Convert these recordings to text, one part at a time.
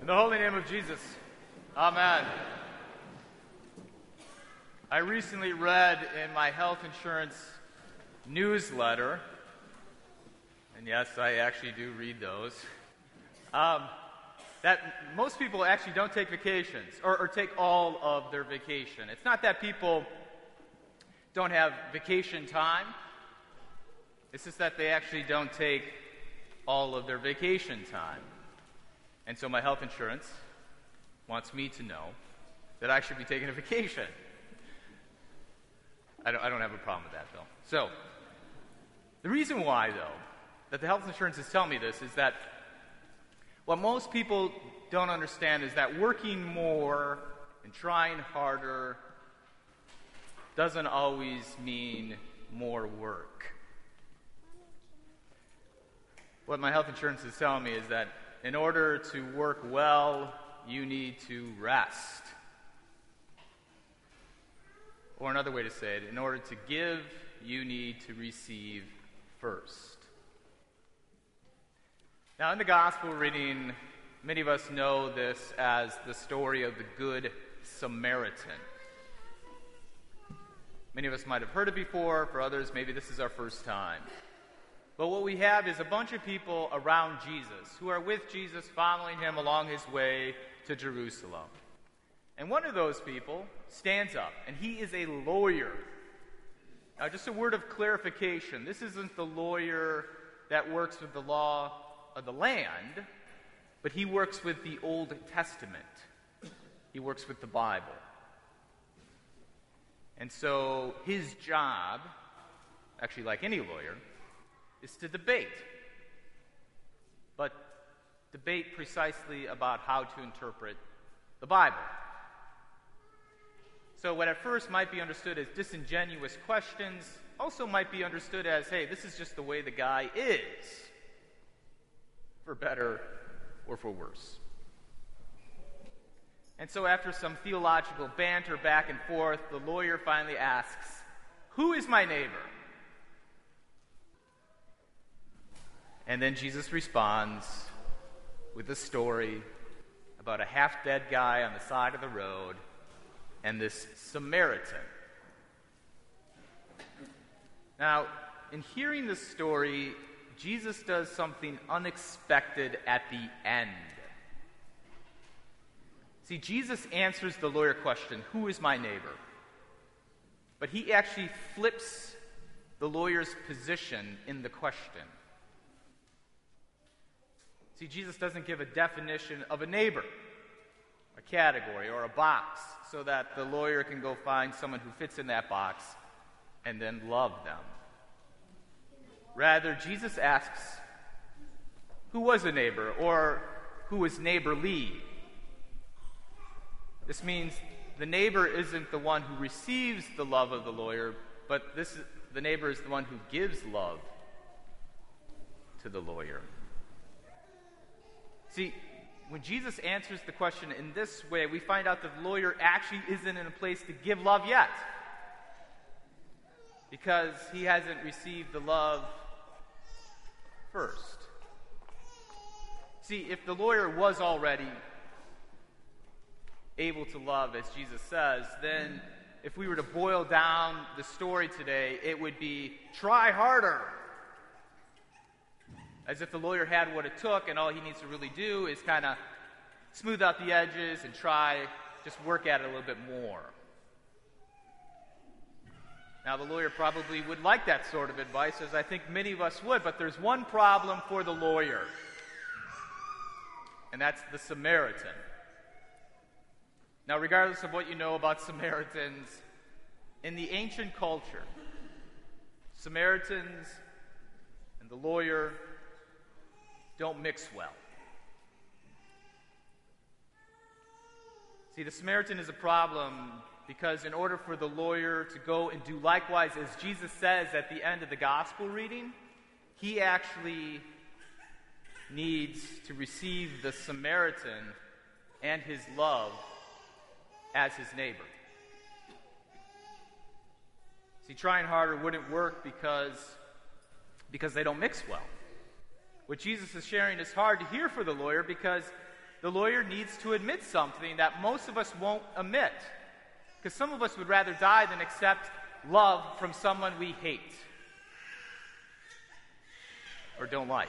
In the holy name of Jesus. Amen. I recently read in my health insurance newsletter, and yes, I actually do read those, um, that most people actually don't take vacations or, or take all of their vacation. It's not that people don't have vacation time, it's just that they actually don't take all of their vacation time. And so my health insurance wants me to know that I should be taking a vacation. I don't, I don't have a problem with that, though. So, the reason why, though, that the health insurance is telling me this is that what most people don't understand is that working more and trying harder doesn't always mean more work. What my health insurance is telling me is that in order to work well, you need to rest. Or another way to say it, in order to give, you need to receive first. Now, in the gospel reading, many of us know this as the story of the Good Samaritan. Many of us might have heard it before, for others, maybe this is our first time. But what we have is a bunch of people around Jesus who are with Jesus, following him along his way to Jerusalem. And one of those people stands up, and he is a lawyer. Now, just a word of clarification this isn't the lawyer that works with the law of the land, but he works with the Old Testament, he works with the Bible. And so his job, actually, like any lawyer, is to debate. But debate precisely about how to interpret the Bible. So, what at first might be understood as disingenuous questions also might be understood as hey, this is just the way the guy is, for better or for worse. And so, after some theological banter back and forth, the lawyer finally asks, Who is my neighbor? And then Jesus responds with a story about a half dead guy on the side of the road and this Samaritan. Now, in hearing this story, Jesus does something unexpected at the end. See, Jesus answers the lawyer question, Who is my neighbor? But he actually flips the lawyer's position in the question. See, Jesus doesn't give a definition of a neighbor, a category, or a box, so that the lawyer can go find someone who fits in that box and then love them. Rather, Jesus asks, Who was a neighbor, or who was neighborly? This means the neighbor isn't the one who receives the love of the lawyer, but this, the neighbor is the one who gives love to the lawyer. See, when Jesus answers the question in this way, we find out the lawyer actually isn't in a place to give love yet. Because he hasn't received the love first. See, if the lawyer was already able to love, as Jesus says, then if we were to boil down the story today, it would be try harder as if the lawyer had what it took and all he needs to really do is kind of smooth out the edges and try, just work at it a little bit more. Now, the lawyer probably would like that sort of advice, as I think many of us would, but there's one problem for the lawyer, and that's the Samaritan. Now, regardless of what you know about Samaritans, in the ancient culture, Samaritans and the lawyer don't mix well. See, the Samaritan is a problem because, in order for the lawyer to go and do likewise, as Jesus says at the end of the gospel reading, he actually needs to receive the Samaritan and his love as his neighbor. See, trying harder wouldn't work because, because they don't mix well. What Jesus is sharing is hard to hear for the lawyer because the lawyer needs to admit something that most of us won't admit. Because some of us would rather die than accept love from someone we hate or don't like.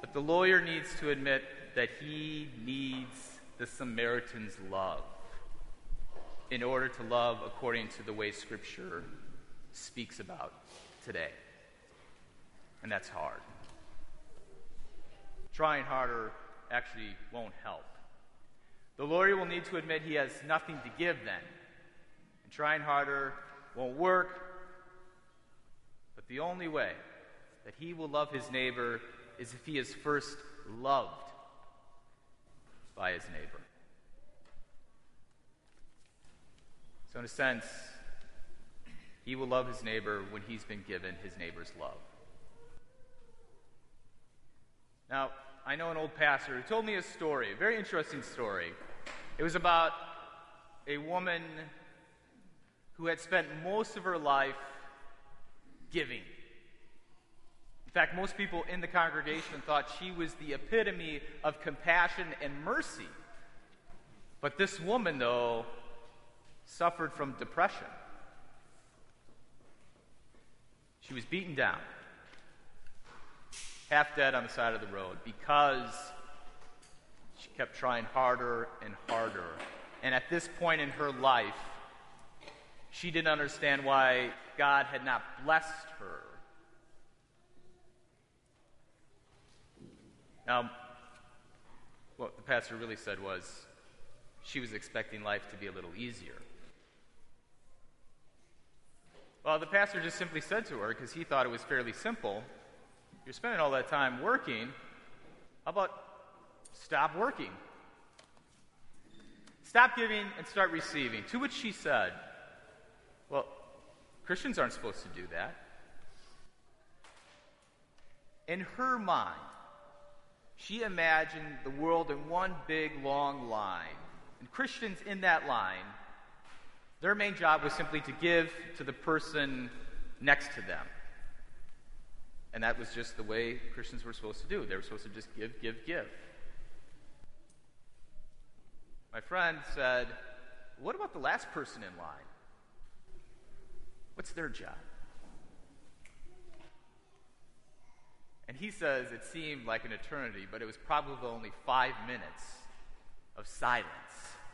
But the lawyer needs to admit that he needs the Samaritan's love in order to love according to the way Scripture speaks about today. And that's hard. Trying harder actually won't help. The lawyer will need to admit he has nothing to give then. And trying harder won't work. But the only way that he will love his neighbor is if he is first loved by his neighbor. So, in a sense, he will love his neighbor when he's been given his neighbor's love. Now, I know an old pastor who told me a story, a very interesting story. It was about a woman who had spent most of her life giving. In fact, most people in the congregation thought she was the epitome of compassion and mercy. But this woman, though, suffered from depression. She was beaten down, half dead on the side of the road because she kept trying harder and harder. And at this point in her life, she didn't understand why God had not blessed her. Now, what the pastor really said was she was expecting life to be a little easier. Well, the pastor just simply said to her, because he thought it was fairly simple, You're spending all that time working. How about stop working? Stop giving and start receiving. To which she said, Well, Christians aren't supposed to do that. In her mind, she imagined the world in one big, long line. And Christians in that line, their main job was simply to give to the person next to them. And that was just the way Christians were supposed to do. They were supposed to just give, give, give. My friend said, What about the last person in line? What's their job? And he says it seemed like an eternity, but it was probably only five minutes of silence.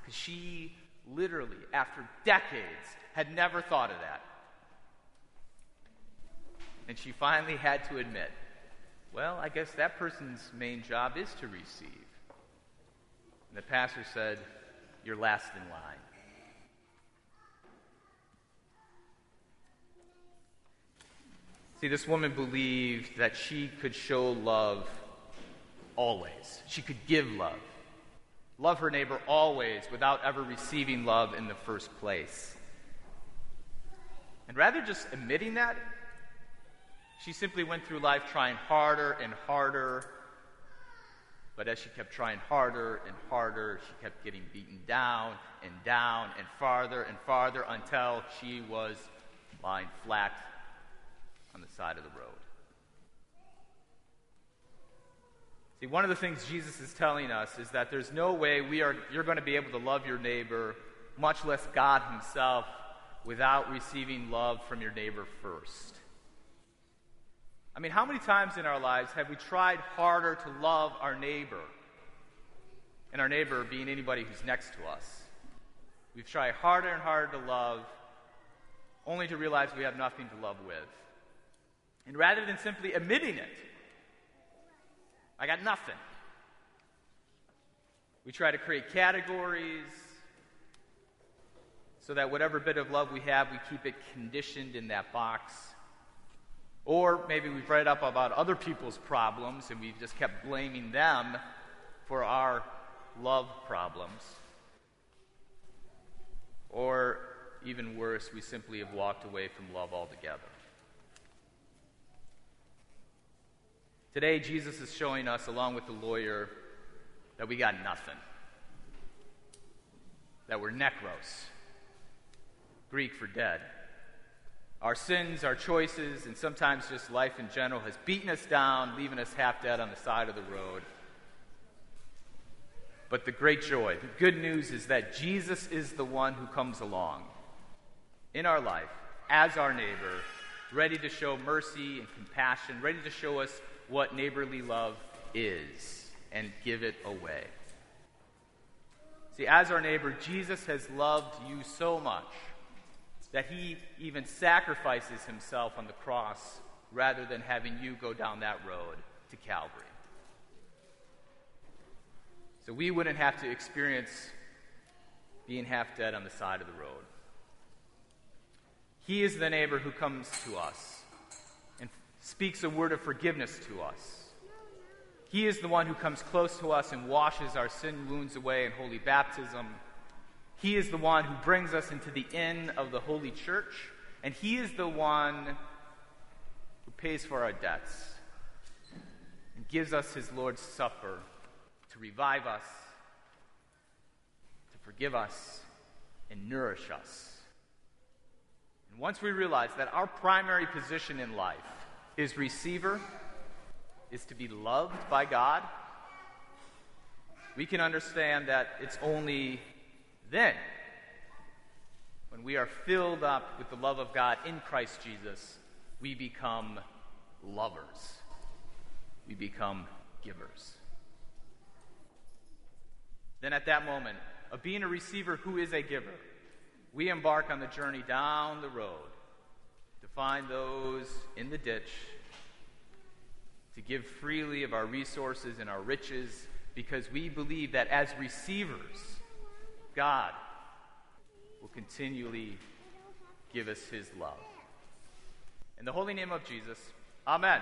Because she literally, after decades, had never thought of that. And she finally had to admit, well, I guess that person's main job is to receive. And the pastor said, You're last in line. See, this woman believed that she could show love always. She could give love. Love her neighbor always without ever receiving love in the first place. And rather just admitting that, she simply went through life trying harder and harder. But as she kept trying harder and harder, she kept getting beaten down and down and farther and farther until she was lying flat on the side of the road. See, one of the things Jesus is telling us is that there's no way we are, you're going to be able to love your neighbor, much less God Himself, without receiving love from your neighbor first. I mean, how many times in our lives have we tried harder to love our neighbor? And our neighbor being anybody who's next to us. We've tried harder and harder to love, only to realize we have nothing to love with. And rather than simply admitting it, I got nothing. We try to create categories so that whatever bit of love we have, we keep it conditioned in that box. Or maybe we've read up about other people's problems and we've just kept blaming them for our love problems. Or even worse, we simply have walked away from love altogether. Today, Jesus is showing us, along with the lawyer, that we got nothing. That we're necros, Greek for dead. Our sins, our choices, and sometimes just life in general has beaten us down, leaving us half dead on the side of the road. But the great joy, the good news is that Jesus is the one who comes along in our life as our neighbor, ready to show mercy and compassion, ready to show us what neighborly love is and give it away. See, as our neighbor, Jesus has loved you so much that he even sacrifices himself on the cross rather than having you go down that road to Calvary. So we wouldn't have to experience being half dead on the side of the road. He is the neighbor who comes to us speaks a word of forgiveness to us. He is the one who comes close to us and washes our sin wounds away in holy baptism he is the one who brings us into the inn of the Holy Church, and He is the one who pays for our debts and gives us His Lord's Supper to revive us, to forgive us, and nourish us. And once we realize that our primary position in life is receiver, is to be loved by God, we can understand that it's only then, when we are filled up with the love of God in Christ Jesus, we become lovers. We become givers. Then, at that moment of being a receiver who is a giver, we embark on the journey down the road to find those in the ditch, to give freely of our resources and our riches, because we believe that as receivers, God will continually give us his love. In the holy name of Jesus, amen.